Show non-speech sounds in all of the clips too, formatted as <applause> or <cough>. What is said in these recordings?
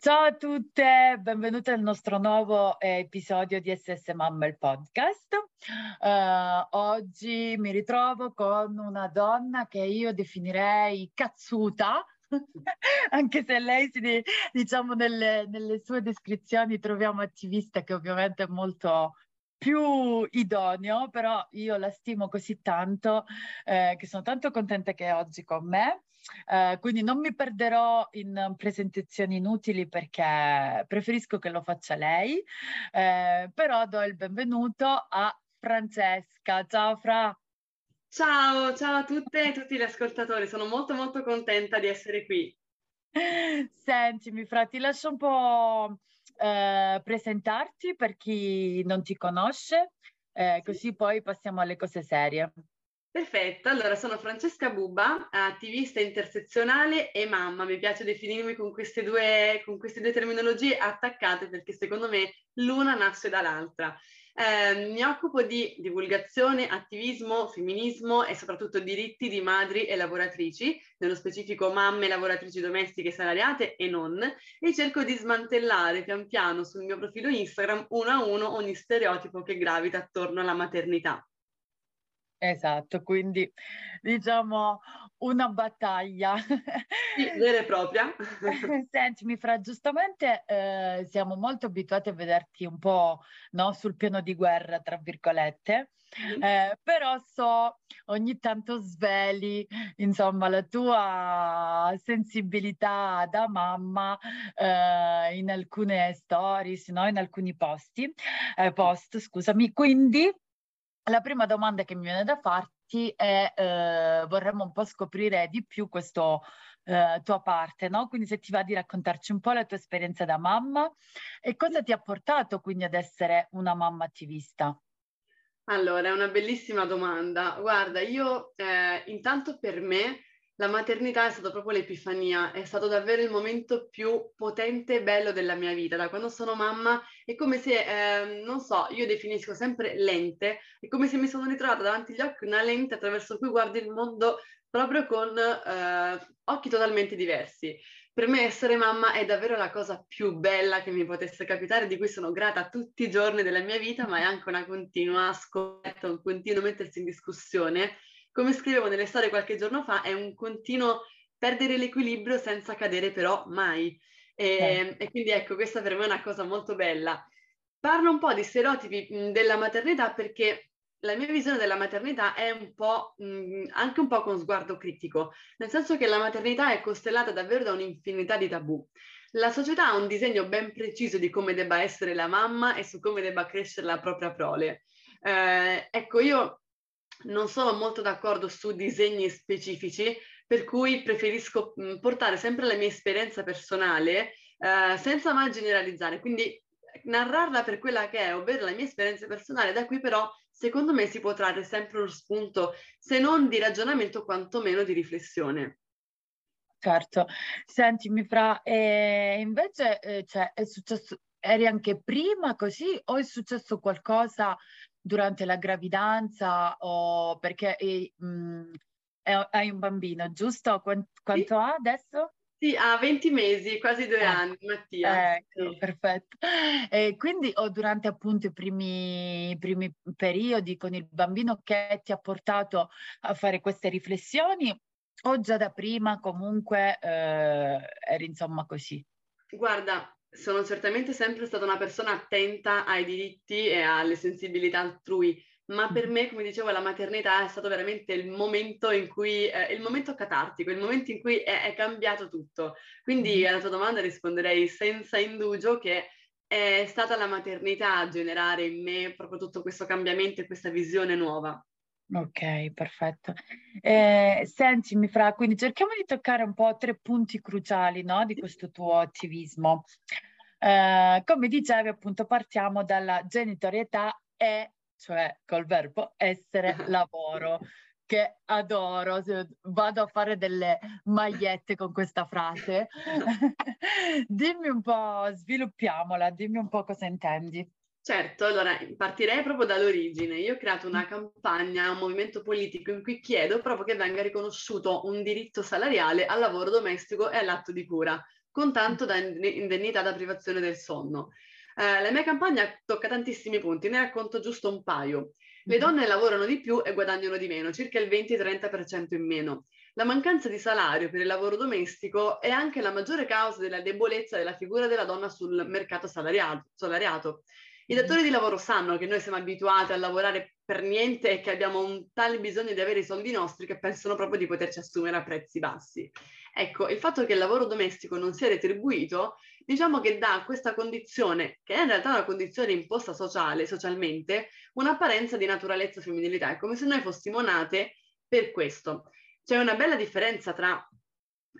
Ciao a tutte, benvenute al nostro nuovo eh, episodio di SS Mamma il podcast. Uh, oggi mi ritrovo con una donna che io definirei cazzuta, <laughs> anche se lei si diciamo nelle, nelle sue descrizioni troviamo attivista che ovviamente è molto più idoneo, però io la stimo così tanto eh, che sono tanto contenta che è oggi con me. Eh, quindi non mi perderò in presentazioni inutili perché preferisco che lo faccia lei, eh, però do il benvenuto a Francesca. Ciao Fra. Ciao, ciao a tutte e tutti gli ascoltatori, sono molto molto contenta di essere qui. <laughs> Sentimi Fra, ti lascio un po' eh, presentarti per chi non ti conosce, eh, così poi passiamo alle cose serie. Perfetto, allora sono Francesca Bubba, attivista intersezionale e mamma, mi piace definirmi con queste due, con queste due terminologie attaccate perché secondo me l'una nasce dall'altra. Eh, mi occupo di divulgazione, attivismo, femminismo e soprattutto diritti di madri e lavoratrici, nello specifico mamme lavoratrici domestiche salariate e non, e cerco di smantellare pian piano sul mio profilo Instagram uno a uno ogni stereotipo che gravita attorno alla maternità. Esatto, quindi diciamo una battaglia. Sì, <laughs> vera e propria. Sentimi, Fra, giustamente eh, siamo molto abituati a vederti un po' no, sul piano di guerra, tra virgolette, mm. eh, però so ogni tanto sveli, insomma, la tua sensibilità da mamma eh, in alcune stories, no? in alcuni posti, eh, post, scusami, quindi la prima domanda che mi viene da farti è, eh, vorremmo un po' scoprire di più questa eh, tua parte, no? Quindi se ti va di raccontarci un po' la tua esperienza da mamma e cosa ti ha portato quindi ad essere una mamma attivista? Allora, è una bellissima domanda. Guarda, io eh, intanto per me la maternità è stata proprio l'epifania, è stato davvero il momento più potente e bello della mia vita. Da quando sono mamma è come se, eh, non so, io definisco sempre lente, è come se mi sono ritrovata davanti agli occhi una lente attraverso cui guardo il mondo proprio con eh, occhi totalmente diversi. Per me essere mamma è davvero la cosa più bella che mi potesse capitare, di cui sono grata tutti i giorni della mia vita, ma è anche una continua scoperta, un continuo mettersi in discussione come scrivevo nelle storie qualche giorno fa, è un continuo perdere l'equilibrio senza cadere però mai. E, eh. e, quindi ecco, questa per me è una cosa molto bella. Parlo un po' di stereotipi mh, della maternità perché la mia visione della maternità è un po' mh, anche un po' con sguardo critico, nel senso che la maternità è costellata davvero da un'infinità di tabù. La società ha un disegno ben preciso di come debba essere la mamma e su come debba crescere la propria prole. Eh, ecco, io non sono molto d'accordo su disegni specifici, per cui preferisco portare sempre la mia esperienza personale eh, senza mai generalizzare, quindi narrarla per quella che è, ovvero la mia esperienza personale, da qui però secondo me si può trarre sempre uno spunto, se non di ragionamento, quantomeno di riflessione. Certo, sentimi Fra, e invece eh, cioè, è successo, eri anche prima così o è successo qualcosa durante la gravidanza o perché eh, mh, hai un bambino, giusto? Quanto, quanto sì. ha adesso? Sì, ha 20 mesi, quasi due eh, anni, Mattia. Ecco, sì. perfetto. E quindi o durante appunto i primi, i primi periodi con il bambino che ti ha portato a fare queste riflessioni o già da prima comunque eh, eri insomma così? Guarda, sono certamente sempre stata una persona attenta ai diritti e alle sensibilità altrui, ma per me, come dicevo, la maternità è stato veramente il momento in cui, eh, il momento catartico, il momento in cui è, è cambiato tutto. Quindi alla tua domanda risponderei senza indugio che è stata la maternità a generare in me proprio tutto questo cambiamento e questa visione nuova. Ok, perfetto. Eh, sentimi, Fra, quindi cerchiamo di toccare un po' tre punti cruciali no, di questo tuo attivismo. Eh, come dicevi, appunto, partiamo dalla genitorietà e, cioè col verbo essere <laughs> lavoro, che adoro. Vado a fare delle magliette con questa frase. <laughs> <laughs> dimmi un po', sviluppiamola, dimmi un po' cosa intendi. Certo, allora partirei proprio dall'origine. Io ho creato una campagna, un movimento politico in cui chiedo proprio che venga riconosciuto un diritto salariale al lavoro domestico e all'atto di cura, con tanto da indennità da privazione del sonno. Eh, la mia campagna tocca tantissimi punti, ne racconto giusto un paio. Le mm-hmm. donne lavorano di più e guadagnano di meno, circa il 20-30% in meno. La mancanza di salario per il lavoro domestico è anche la maggiore causa della debolezza della figura della donna sul mercato salariato. salariato. I datori di lavoro sanno che noi siamo abituati a lavorare per niente e che abbiamo un tale bisogno di avere i soldi nostri che pensano proprio di poterci assumere a prezzi bassi. Ecco, il fatto che il lavoro domestico non sia retribuito, diciamo che dà a questa condizione, che è in realtà una condizione imposta sociale, socialmente, un'apparenza di naturalezza femminilità. È come se noi fossimo nate per questo. C'è una bella differenza tra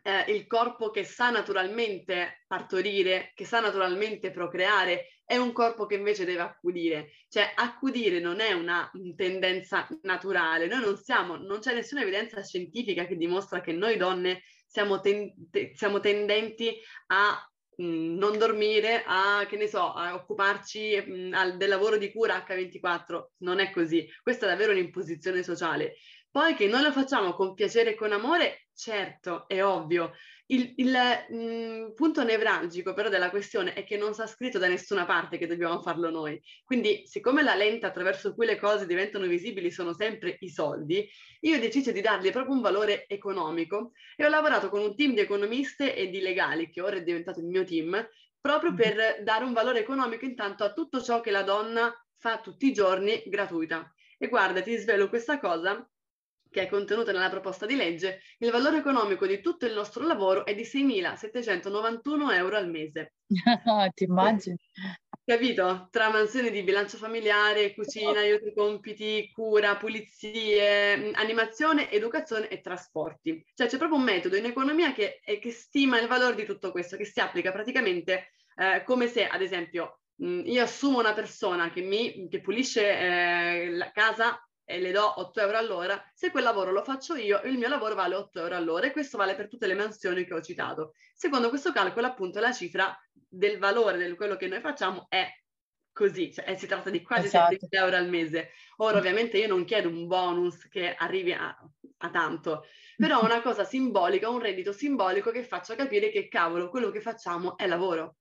eh, il corpo che sa naturalmente partorire, che sa naturalmente procreare, è un corpo che invece deve accudire. Cioè, accudire non è una tendenza naturale. Noi non siamo, non c'è nessuna evidenza scientifica che dimostra che noi donne siamo, ten- siamo tendenti a mh, non dormire, a, che ne so, a occuparci mh, al, del lavoro di cura H24. Non è così. Questa è davvero un'imposizione sociale. Poi che noi lo facciamo con piacere e con amore, certo, è ovvio. Il, il mh, punto nevralgico però della questione è che non sta scritto da nessuna parte che dobbiamo farlo noi. Quindi, siccome la lente attraverso cui le cose diventano visibili sono sempre i soldi, io ho deciso di dargli proprio un valore economico e ho lavorato con un team di economiste e di legali, che ora è diventato il mio team, proprio per mm-hmm. dare un valore economico intanto a tutto ciò che la donna fa tutti i giorni gratuita. E guarda, ti svelo questa cosa che è contenuta nella proposta di legge, il valore economico di tutto il nostro lavoro è di 6.791 euro al mese. <laughs> Ti immagini? Capito? Tra mansioni di bilancio familiare, cucina, aiuti compiti, cura, pulizie, animazione, educazione e trasporti. Cioè c'è proprio un metodo in economia che, che stima il valore di tutto questo, che si applica praticamente eh, come se, ad esempio, mh, io assumo una persona che, mi, che pulisce eh, la casa e le do 8 euro all'ora, se quel lavoro lo faccio io, il mio lavoro vale 8 euro all'ora e questo vale per tutte le mansioni che ho citato. Secondo questo calcolo, appunto, la cifra del valore di quello che noi facciamo è così, cioè si tratta di quasi esatto. 7 euro al mese. Ora, ovviamente, io non chiedo un bonus che arrivi a, a tanto, però <laughs> una cosa simbolica, un reddito simbolico che faccia capire che cavolo, quello che facciamo è lavoro.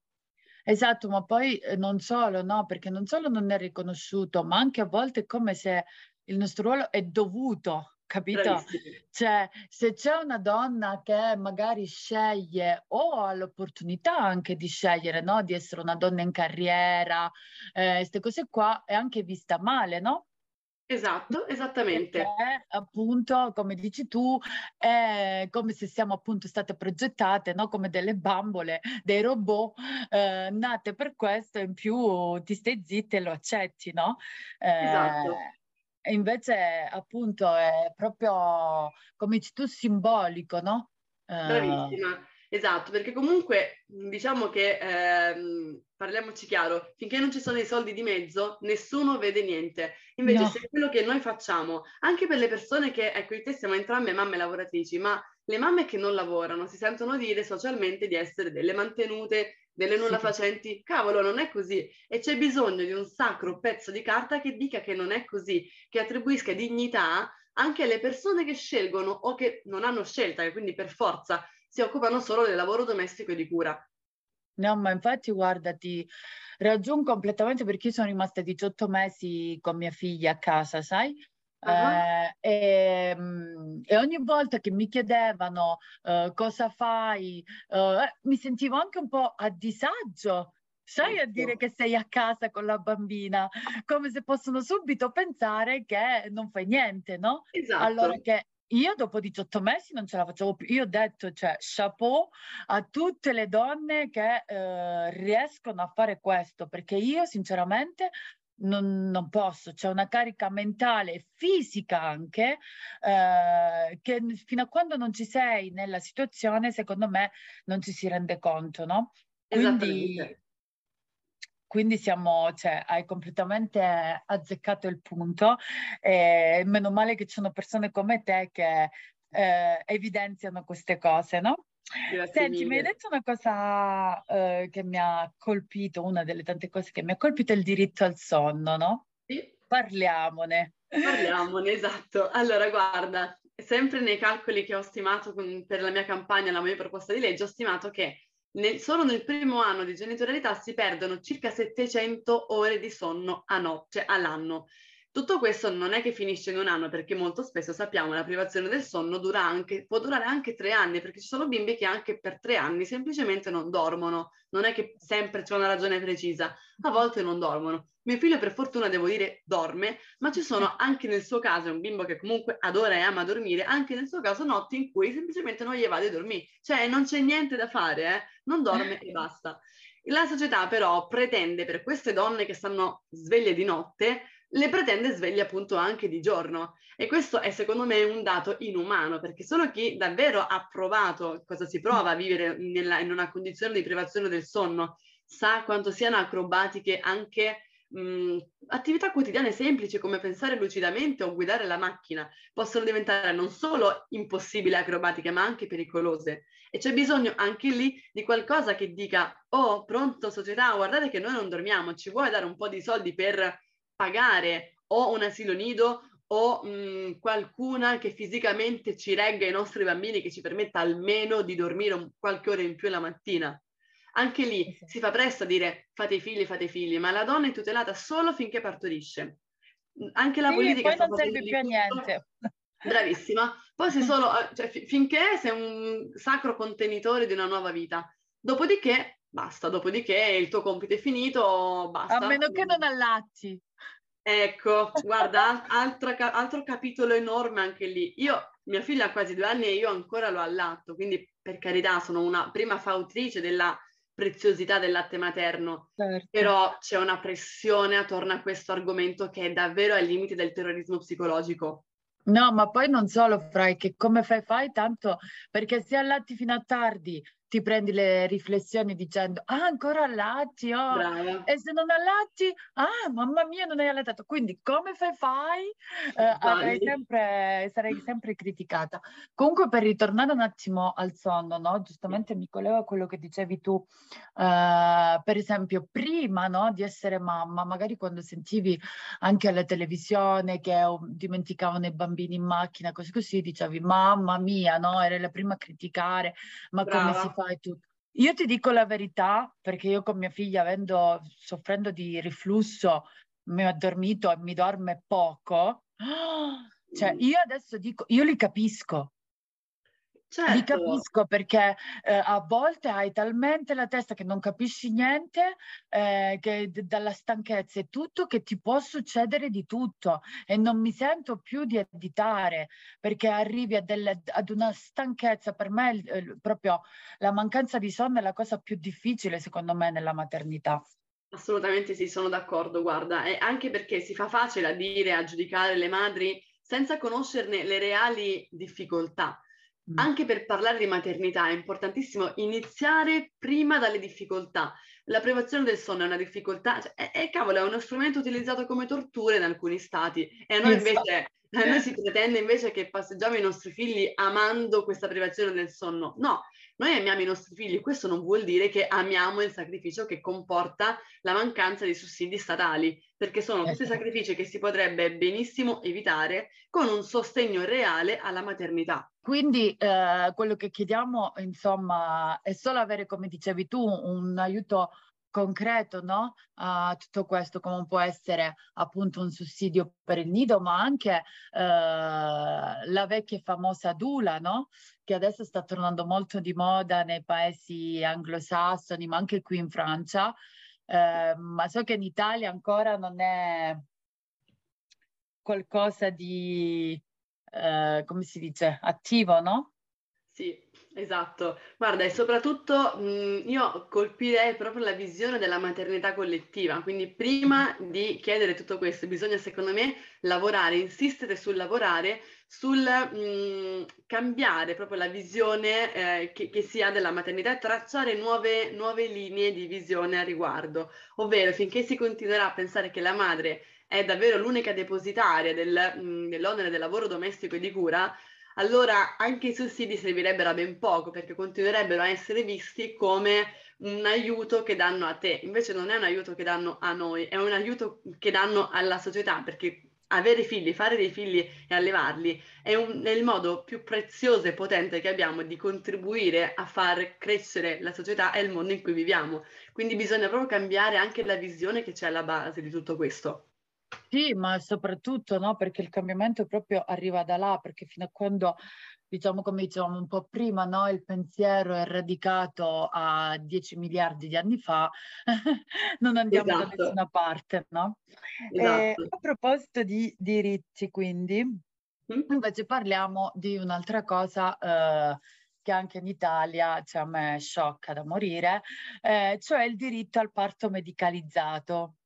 Esatto, ma poi eh, non solo, no, perché non solo non è riconosciuto, ma anche a volte è come se il nostro ruolo è dovuto, capito? Bravissimo. Cioè, se c'è una donna che magari sceglie o ha l'opportunità anche di scegliere, no? Di essere una donna in carriera, queste eh, cose qua, è anche vista male, no? Esatto, esattamente. Perché, appunto, come dici tu, è come se siamo appunto state progettate, no? Come delle bambole, dei robot eh, nate per questo, in più ti stai zitta e lo accetti, no? Eh, esatto. E invece appunto è proprio, come dici tu, simbolico, no? Bravissima, esatto, perché comunque diciamo che, ehm, parliamoci chiaro, finché non ci sono i soldi di mezzo, nessuno vede niente. Invece no. se quello che noi facciamo, anche per le persone che, ecco, in te siamo entrambe mamme lavoratrici, ma le mamme che non lavorano si sentono dire socialmente di essere delle mantenute, delle nulla facenti, cavolo, non è così. E c'è bisogno di un sacro pezzo di carta che dica che non è così, che attribuisca dignità anche alle persone che scelgono o che non hanno scelta, e quindi per forza si occupano solo del lavoro domestico e di cura. No, ma infatti guarda, ti raggiungo completamente perché io sono rimasta 18 mesi con mia figlia a casa, sai? Uh-huh. Eh, e, e, ogni volta che mi chiedevano uh, cosa fai, uh, mi sentivo anche un po' a disagio, sai, a dire ecco. che sei a casa con la bambina, come se possono subito pensare che non fai niente, no? Esatto. Allora che io dopo 18 mesi non ce la facevo più. Io ho detto, cioè, chapeau a tutte le donne che eh, riescono a fare questo, perché io sinceramente non, non, posso, c'è una carica mentale e fisica anche, eh, che fino a quando non ci sei nella situazione, secondo me, non ci si rende conto, no? Quindi, quindi siamo, cioè, hai completamente azzeccato il punto e meno male che ci sono persone come te che eh, evidenziano queste cose, no? Grazie Senti, mille. mi hai detto una cosa eh, che mi ha colpito, una delle tante cose che mi ha colpito è il diritto al sonno, no? Sì. Parliamone. Parliamone, esatto. Allora, guarda, sempre nei calcoli che ho stimato con, per la mia campagna, la mia proposta di legge, ho stimato che nel, solo nel primo anno di genitorialità si perdono circa 700 ore di sonno a notte, cioè all'anno. Tutto questo non è che finisce in un anno, perché molto spesso sappiamo che la privazione del sonno dura anche, può durare anche tre anni, perché ci sono bimbi che anche per tre anni semplicemente non dormono. Non è che sempre c'è una ragione precisa, a volte non dormono. Mio figlio per fortuna devo dire dorme, ma ci sono <laughs> anche nel suo caso, è un bimbo che comunque adora e ama dormire, anche nel suo caso notti in cui semplicemente non gli va di dormire. Cioè non c'è niente da fare, eh? non dorme e basta. La società però pretende per queste donne che stanno sveglie di notte le pretende sveglie appunto anche di giorno. E questo è secondo me un dato inumano, perché solo chi davvero ha provato cosa si prova a vivere nella, in una condizione di privazione del sonno sa quanto siano acrobatiche anche mh, attività quotidiane semplici come pensare lucidamente o guidare la macchina. Possono diventare non solo impossibili acrobatiche, ma anche pericolose. E c'è bisogno anche lì di qualcosa che dica, oh, pronto società, guardate che noi non dormiamo, ci vuoi dare un po' di soldi per pagare o un asilo nido o mh, qualcuna che fisicamente ci regga i nostri bambini, che ci permetta almeno di dormire qualche ora in più la mattina. Anche lì si fa presto a dire fate i figli, fate i figli, ma la donna è tutelata solo finché partorisce. Anche la sì, politica... Poi non serve più a niente. <laughs> Bravissima. Poi sei solo, cioè, finché sei un sacro contenitore di una nuova vita. Dopodiché, basta. Dopodiché il tuo compito è finito, basta. A meno che non allatti. Ecco, <laughs> guarda, altro, altro, capitolo enorme anche lì. Io, mia figlia ha quasi due anni e io ancora lo allatto, quindi per carità sono una prima fautrice della preziosità del latte materno, certo. però c'è una pressione attorno a questo argomento che è davvero ai limiti del terrorismo psicologico. No, ma poi non solo, Frai, che come fai fai tanto, perché se allatti fino a tardi ti prendi le riflessioni dicendo ah ancora allatti oh. Brava. e se non allatti ah mamma mia non hai allattato quindi come fai fai eh, sempre, sarei sempre criticata comunque per ritornare un attimo al sonno no? giustamente mi collego a quello che dicevi tu eh, per esempio prima no, di essere mamma magari quando sentivi anche alla televisione che dimenticavano i bambini in macchina così così dicevi mamma mia no eri la prima a criticare ma Brava. come si fai tutto. Io ti dico la verità, perché io con mia figlia, avendo, soffrendo di riflusso, mi ho addormito e mi dorme poco. <gasps> Cioè, mm. io adesso dico, io li capisco, Certo. Li capisco perché eh, a volte hai talmente la testa che non capisci niente, eh, che d- dalla stanchezza e tutto, che ti può succedere di tutto e non mi sento più di additare perché arrivi delle, ad una stanchezza. Per me il, proprio la mancanza di sonno è la cosa più difficile secondo me nella maternità. Assolutamente sì, sono d'accordo, guarda, e anche perché si fa facile a dire, a giudicare le madri senza conoscerne le reali difficoltà. Anche per parlare di maternità è importantissimo iniziare prima dalle difficoltà. La privazione del sonno è una difficoltà, cioè, è, è, cavolo, è uno strumento utilizzato come tortura in alcuni stati e a noi invece a noi si pretende invece che passeggiamo i nostri figli amando questa privazione del sonno. No, noi amiamo i nostri figli, questo non vuol dire che amiamo il sacrificio che comporta la mancanza di sussidi statali, perché sono tutti esatto. sacrifici che si potrebbe benissimo evitare con un sostegno reale alla maternità. Quindi eh, quello che chiediamo, insomma, è solo avere, come dicevi tu, un aiuto concreto no? a tutto questo, come può essere appunto un sussidio per il nido, ma anche eh, la vecchia famosa Dula, no? che adesso sta tornando molto di moda nei paesi anglosassoni, ma anche qui in Francia. Eh, ma so che in Italia ancora non è qualcosa di, eh, come si dice, attivo, no? Sì, esatto. Guarda, e soprattutto mh, io colpirei proprio la visione della maternità collettiva, quindi prima di chiedere tutto questo bisogna secondo me lavorare, insistere sul lavorare, sul mh, cambiare proprio la visione eh, che, che, si ha della maternità e tracciare nuove, nuove linee di visione a riguardo, ovvero finché si continuerà a pensare che la madre è davvero l'unica depositaria del, mh, dell'onere del lavoro domestico e di cura, allora anche i sussidi servirebbero a ben poco perché continuerebbero a essere visti come un aiuto che danno a te. Invece non è un aiuto che danno a noi, è un aiuto che danno alla società perché avere figli, fare dei figli e allevarli è, un, è, il modo più prezioso e potente che abbiamo di contribuire a far crescere la società e il mondo in cui viviamo. Quindi bisogna proprio cambiare anche la visione che c'è alla base di tutto questo. Sì, ma soprattutto no, perché il cambiamento proprio arriva da là, perché fino a quando, diciamo come dicevamo un po' prima, no, il pensiero è radicato a 10 miliardi di anni fa, <laughs> non andiamo esatto. da nessuna parte, no? Esatto. E, a proposito di diritti, quindi, mm? invece parliamo di un'altra cosa eh, che anche in Italia cioè, a me sciocca da morire, eh, cioè il diritto al parto medicalizzato.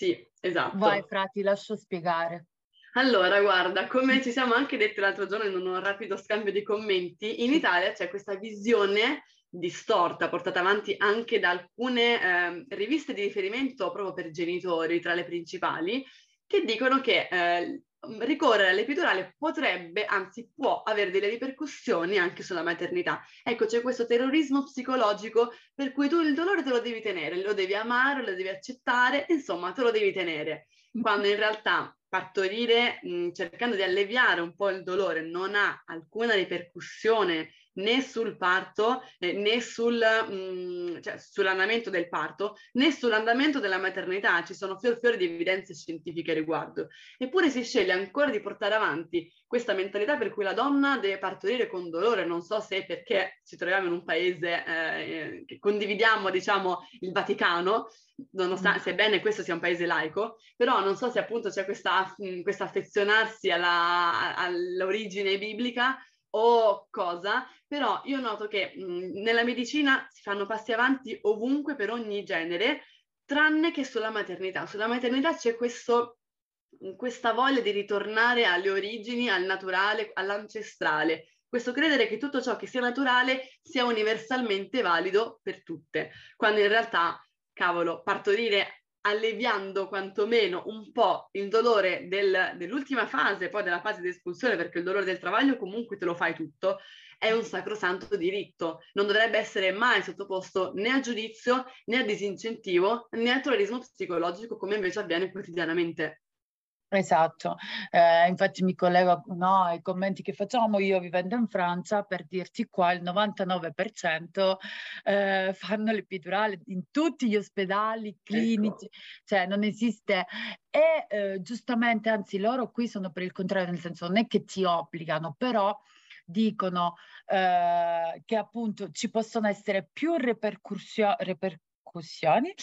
Sì, esatto. Vai, Frati, lascio spiegare. Allora, guarda, come ci siamo anche detti l'altro giorno in un rapido scambio di commenti, in Italia c'è questa visione distorta, portata avanti anche da alcune eh, riviste di riferimento proprio per genitori, tra le principali, che dicono che eh, ricorrere all'epidurale potrebbe, anzi può avere delle ripercussioni anche sulla maternità. Ecco, c'è questo terrorismo psicologico per cui tu il dolore te lo devi tenere, lo devi amare, lo devi accettare, insomma, te lo devi tenere. Quando in realtà partorire mh, cercando di alleviare un po' il dolore non ha alcuna ripercussione né sul parto eh, né sul, mh, mm, cioè, sull'andamento del parto né sull'andamento della maternità. Ci sono fior fiori di evidenze scientifiche a riguardo. Eppure si sceglie ancora di portare avanti questa mentalità per cui la donna deve partorire con dolore. Non so se perché ci troviamo in un paese eh, che condividiamo, diciamo, il Vaticano, nonostante, mm. sebbene questo sia un paese laico, però non so se appunto c'è questa, mm, questa affezionarsi alla, all'origine biblica o cosa, però io noto che mh, nella medicina si fanno passi avanti ovunque per ogni genere, tranne che sulla maternità. Sulla maternità c'è questo, questa voglia di ritornare alle origini, al naturale, all'ancestrale. Questo credere che tutto ciò che sia naturale sia universalmente valido per tutte, quando in realtà, cavolo, partorire alleviando quantomeno un po' il dolore del, dell'ultima fase, poi della fase di espulsione, perché il dolore del travaglio comunque te lo fai tutto, è un sacrosanto diritto. Non dovrebbe essere mai sottoposto né a giudizio, né a disincentivo, né a terrorismo psicologico, come invece avviene quotidianamente. Esatto, eh, infatti mi collego no, ai commenti che facciamo io vivendo in Francia per dirti qua il 99% eh, fanno l'epidurale in tutti gli ospedali ecco. clinici, ecco. cioè non esiste e eh, giustamente anzi loro qui sono per il contrario, nel senso non è che ti obbligano, però dicono eh, che appunto ci possono essere più ripercussioni ripercussioni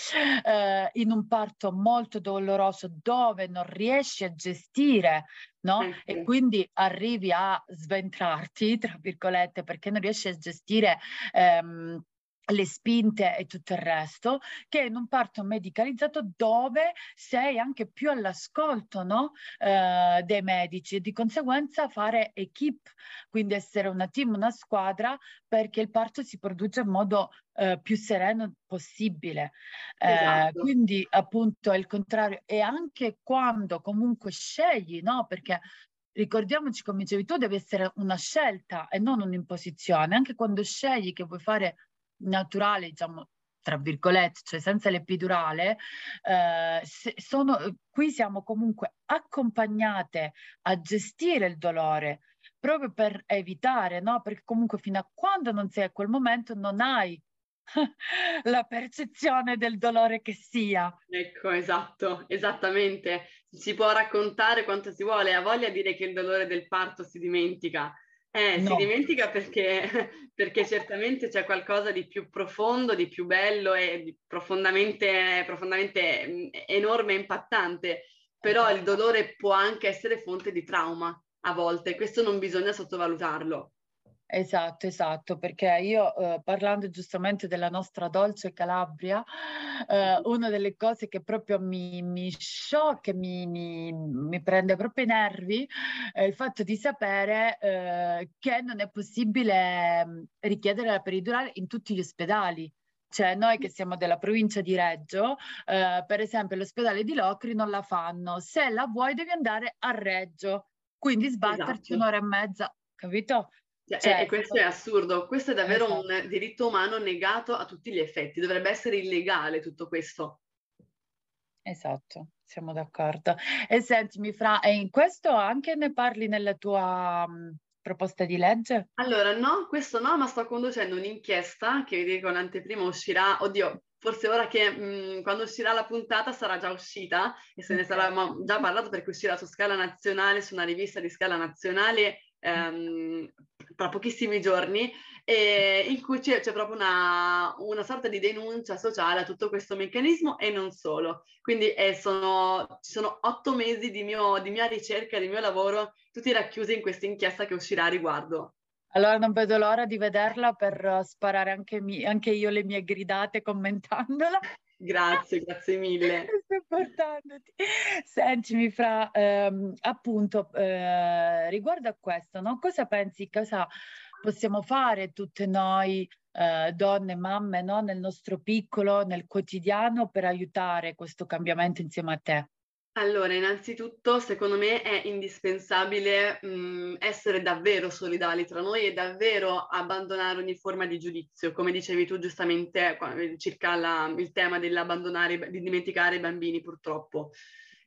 eh, in un parto molto doloroso dove non riesci a gestire no? Okay. E quindi arrivi a sventrarti, tra virgolette, perché non riesci a gestire ehm, le spinte e tutto il resto, che in un parto medicalizzato dove sei anche più all'ascolto no? eh, dei medici e di conseguenza fare equip, quindi essere una team, una squadra, perché il parto si produce in modo eh, più sereno possibile. Eh, esatto. quindi appunto è il contrario e anche quando comunque scegli, no? perché ricordiamoci come dicevi tu, deve essere una scelta e non un'imposizione, anche quando scegli che vuoi fare naturale, diciamo, tra virgolette, cioè senza l'epidurale, eh, sono, qui siamo comunque accompagnate a gestire il dolore proprio per evitare, no? Perché comunque fino a quando non sei a quel momento non hai <laughs> la percezione del dolore che sia. Ecco, esatto, esattamente. Si può raccontare quanto si vuole, ha voglia di dire che il dolore del parto si dimentica, eh, no. si dimentica perché, <laughs> perché, certamente c'è qualcosa di più profondo, di più bello e profondamente, profondamente mm, enorme e impattante, però il dolore può anche essere fonte di trauma a volte, questo non bisogna sottovalutarlo. Esatto, esatto, perché io eh, parlando giustamente della nostra dolce Calabria, eh, una delle cose che proprio mi, mi sciocca, mi, mi, mi, prende proprio i nervi, è il fatto di sapere eh, che non è possibile mm, richiedere la peridurale in tutti gli ospedali. Cioè, noi che siamo della provincia di Reggio, eh, per esempio, l'ospedale di Locri non la fanno. Se la vuoi, devi andare a Reggio, quindi sbatterci esatto. un'ora e mezza, capito? Cioè, certo. E questo è assurdo, questo è davvero esatto. un diritto umano negato a tutti gli effetti, dovrebbe essere illegale tutto questo. Esatto, siamo d'accordo. E sentimi, Fra, e in questo anche ne parli nella tua mh, proposta di legge? Allora, no, questo no, ma sto conducendo un'inchiesta che vi dico l'anteprima uscirà, oddio, forse ora che mh, quando uscirà la puntata sarà già uscita e se ne sarà già parlato perché uscirà su scala nazionale, su una rivista di scala nazionale ehm, tra pochissimi giorni, e in cui c'è, c'è proprio una, una, sorta di denuncia sociale a tutto questo meccanismo e non solo. Quindi eh, sono, ci sono otto mesi di, mio, di mia ricerca, di mio lavoro, tutti racchiusi in questa inchiesta che uscirà a riguardo. Allora non vedo l'ora di vederla per sparare anche, mi, anche io le mie gridate commentandola. Grazie, grazie mille. <laughs> Sto portandoti. Sentimi, Fra, ehm, appunto, eh, riguardo a questo, no? cosa pensi, cosa possiamo fare tutte noi, eh, donne, mamme, no? nel nostro piccolo, nel quotidiano, per aiutare questo cambiamento insieme a te? Allora, innanzitutto, secondo me è indispensabile mh, mm, essere davvero solidali tra noi e davvero abbandonare ogni forma di giudizio, come dicevi tu giustamente circa la, il tema dell'abbandonare, di dimenticare i bambini purtroppo.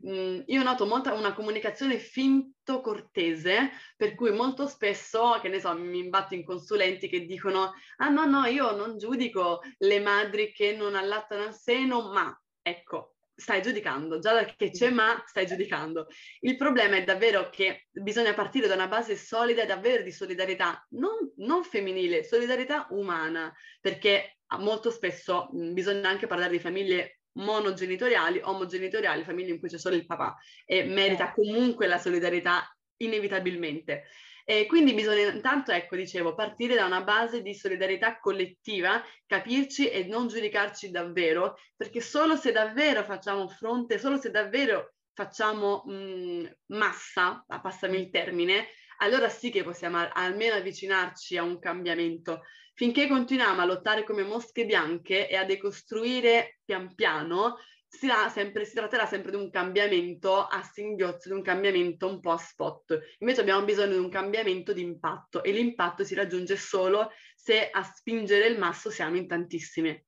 Mm, io noto molta una comunicazione finto cortese, per cui molto spesso, che ne so, mi imbatto in consulenti che dicono ah no, no, io non giudico le madri che non allattano al seno, ma ecco, stai giudicando, già perché c'è ma stai giudicando. Il problema è davvero che bisogna partire da una base solida, davvero di solidarietà, non, non femminile, solidarietà umana, perché molto spesso mh, bisogna anche parlare di famiglie monogenitoriali, omogenitoriali, famiglie in cui c'è solo il papà e merita certo. comunque la solidarietà inevitabilmente. E quindi bisogna intanto, ecco, dicevo, partire da una base di solidarietà collettiva, capirci e non giudicarci davvero, perché solo se davvero facciamo fronte, solo se davvero facciamo mh, massa, passami il termine, allora sì che possiamo almeno avvicinarci a un cambiamento. Finché continuiamo a lottare come mosche bianche e a decostruire pian piano, si, sempre, si, tratterà sempre di un cambiamento a singhiozzo, di un cambiamento un po' a spot. Invece abbiamo bisogno di un cambiamento di impatto e l'impatto si raggiunge solo se a spingere il masso siamo in tantissime.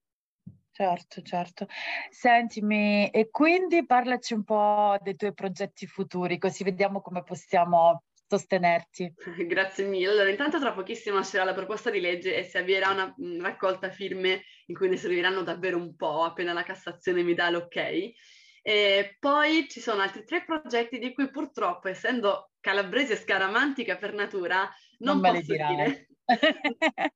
Certo, certo. Sentimi, e quindi parlaci un po' dei tuoi progetti futuri, così vediamo come possiamo sostenerti. <laughs> Grazie mille. Allora, intanto tra pochissimo uscirà la proposta di legge e si avvierà una raccolta firme in cui ne serviranno davvero un po', appena la Cassazione mi dà l'ok. E poi ci sono altri tre progetti di cui purtroppo, essendo calabrese scaramantica per natura, non, non posso dire. <laughs>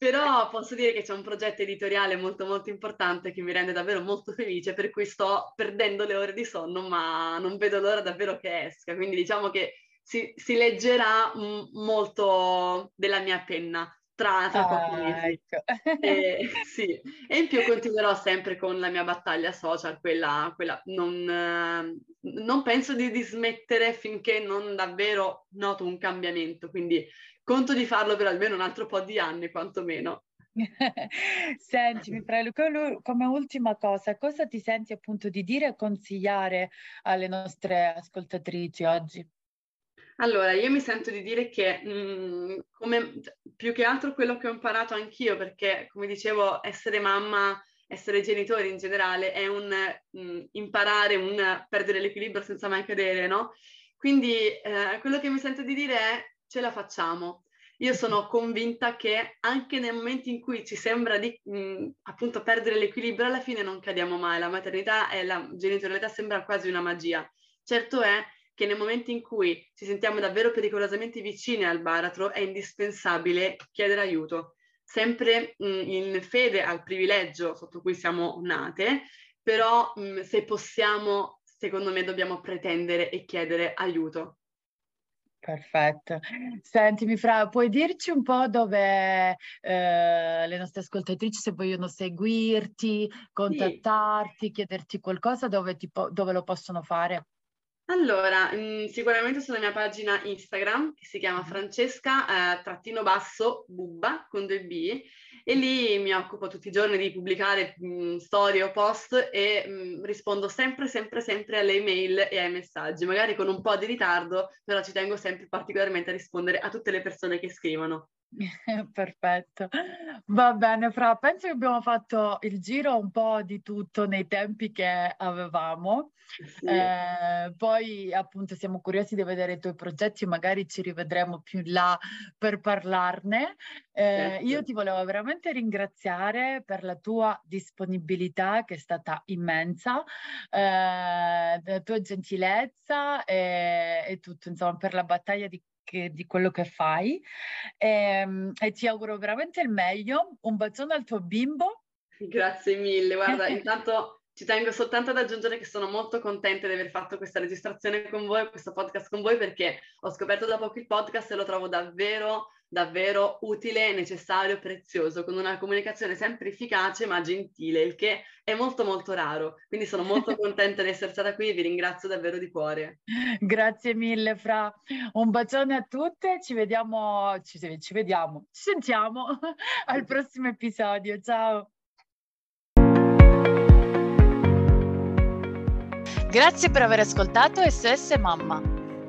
Però posso dire che c'è un progetto editoriale molto molto importante che mi rende davvero molto felice, per cui sto perdendo le ore di sonno, ma non vedo l'ora davvero che esca. Quindi diciamo che si, si leggerà m- molto della mia penna tra, tra pochi ah, mesi. Ecco. e, <laughs> sì. e in più continuerò sempre con la mia battaglia social, quella, quella non, eh, non penso di dismettere finché non davvero noto un cambiamento, quindi conto di farlo per almeno un altro po' di anni, quantomeno. <laughs> Senti, mi prego, come ultima cosa, cosa ti senti appunto di dire e consigliare alle nostre ascoltatrici oggi? Allora, io mi sento di dire che mh, mm, come, più che altro quello che ho imparato anch'io, perché come dicevo, essere mamma, essere genitori in generale è un mh, mm, imparare, un perdere l'equilibrio senza mai cadere, no? Quindi eh, quello che mi sento di dire è ce la facciamo. Io sono convinta che anche nei momenti in cui ci sembra di mh, mm, appunto perdere l'equilibrio, alla fine non cadiamo mai. La maternità e la genitorialità sembra quasi una magia. Certo è che nei momenti in cui ci sentiamo davvero pericolosamente vicini al baratro è indispensabile chiedere aiuto, sempre mh, mm, in fede al privilegio sotto cui siamo nate, però mh, mm, se possiamo, secondo me dobbiamo pretendere e chiedere aiuto. Perfetto. Sentimi Fra, puoi dirci un po' dove eh, le nostre ascoltatrici, se vogliono seguirti, contattarti, sì. chiederti qualcosa, dove, po- dove lo possono fare? Allora, mh, mm, sicuramente sulla mia pagina Instagram, che si chiama Francesca, eh, trattino basso, bubba, con due B, e lì mi occupo tutti i giorni di pubblicare mh, mm, storie o post e mh, mm, rispondo sempre, sempre, sempre alle email e ai messaggi, magari con un po' di ritardo, però ci tengo sempre particolarmente a rispondere a tutte le persone che scrivono. <laughs> Perfetto, va bene Fra, penso che abbiamo fatto il giro un po' di tutto nei tempi che avevamo, sì. eh, poi appunto siamo curiosi di vedere i tuoi progetti, magari ci rivedremo più in là per parlarne. Eh, certo. Io ti volevo veramente ringraziare per la tua disponibilità che è stata immensa, eh, la tua gentilezza e, e tutto, insomma, per la battaglia di che, di quello che fai e, ehm, e ti auguro veramente il meglio. Un bacione al tuo bimbo. Grazie mille, guarda, <laughs> intanto ci tengo soltanto ad aggiungere che sono molto contenta di aver fatto questa registrazione con voi, questo podcast con voi, perché ho scoperto da poco il podcast e lo trovo davvero davvero utile, necessario, prezioso, con una comunicazione sempre efficace ma gentile, il che è molto molto raro. Quindi sono molto <laughs> contenta di essere stata qui e vi ringrazio davvero di cuore. Grazie mille Fra, un bacione a tutte, ci vediamo, ci, ci vediamo, ci sentiamo <laughs> al prossimo episodio, ciao! Grazie per aver ascoltato SS Mamma.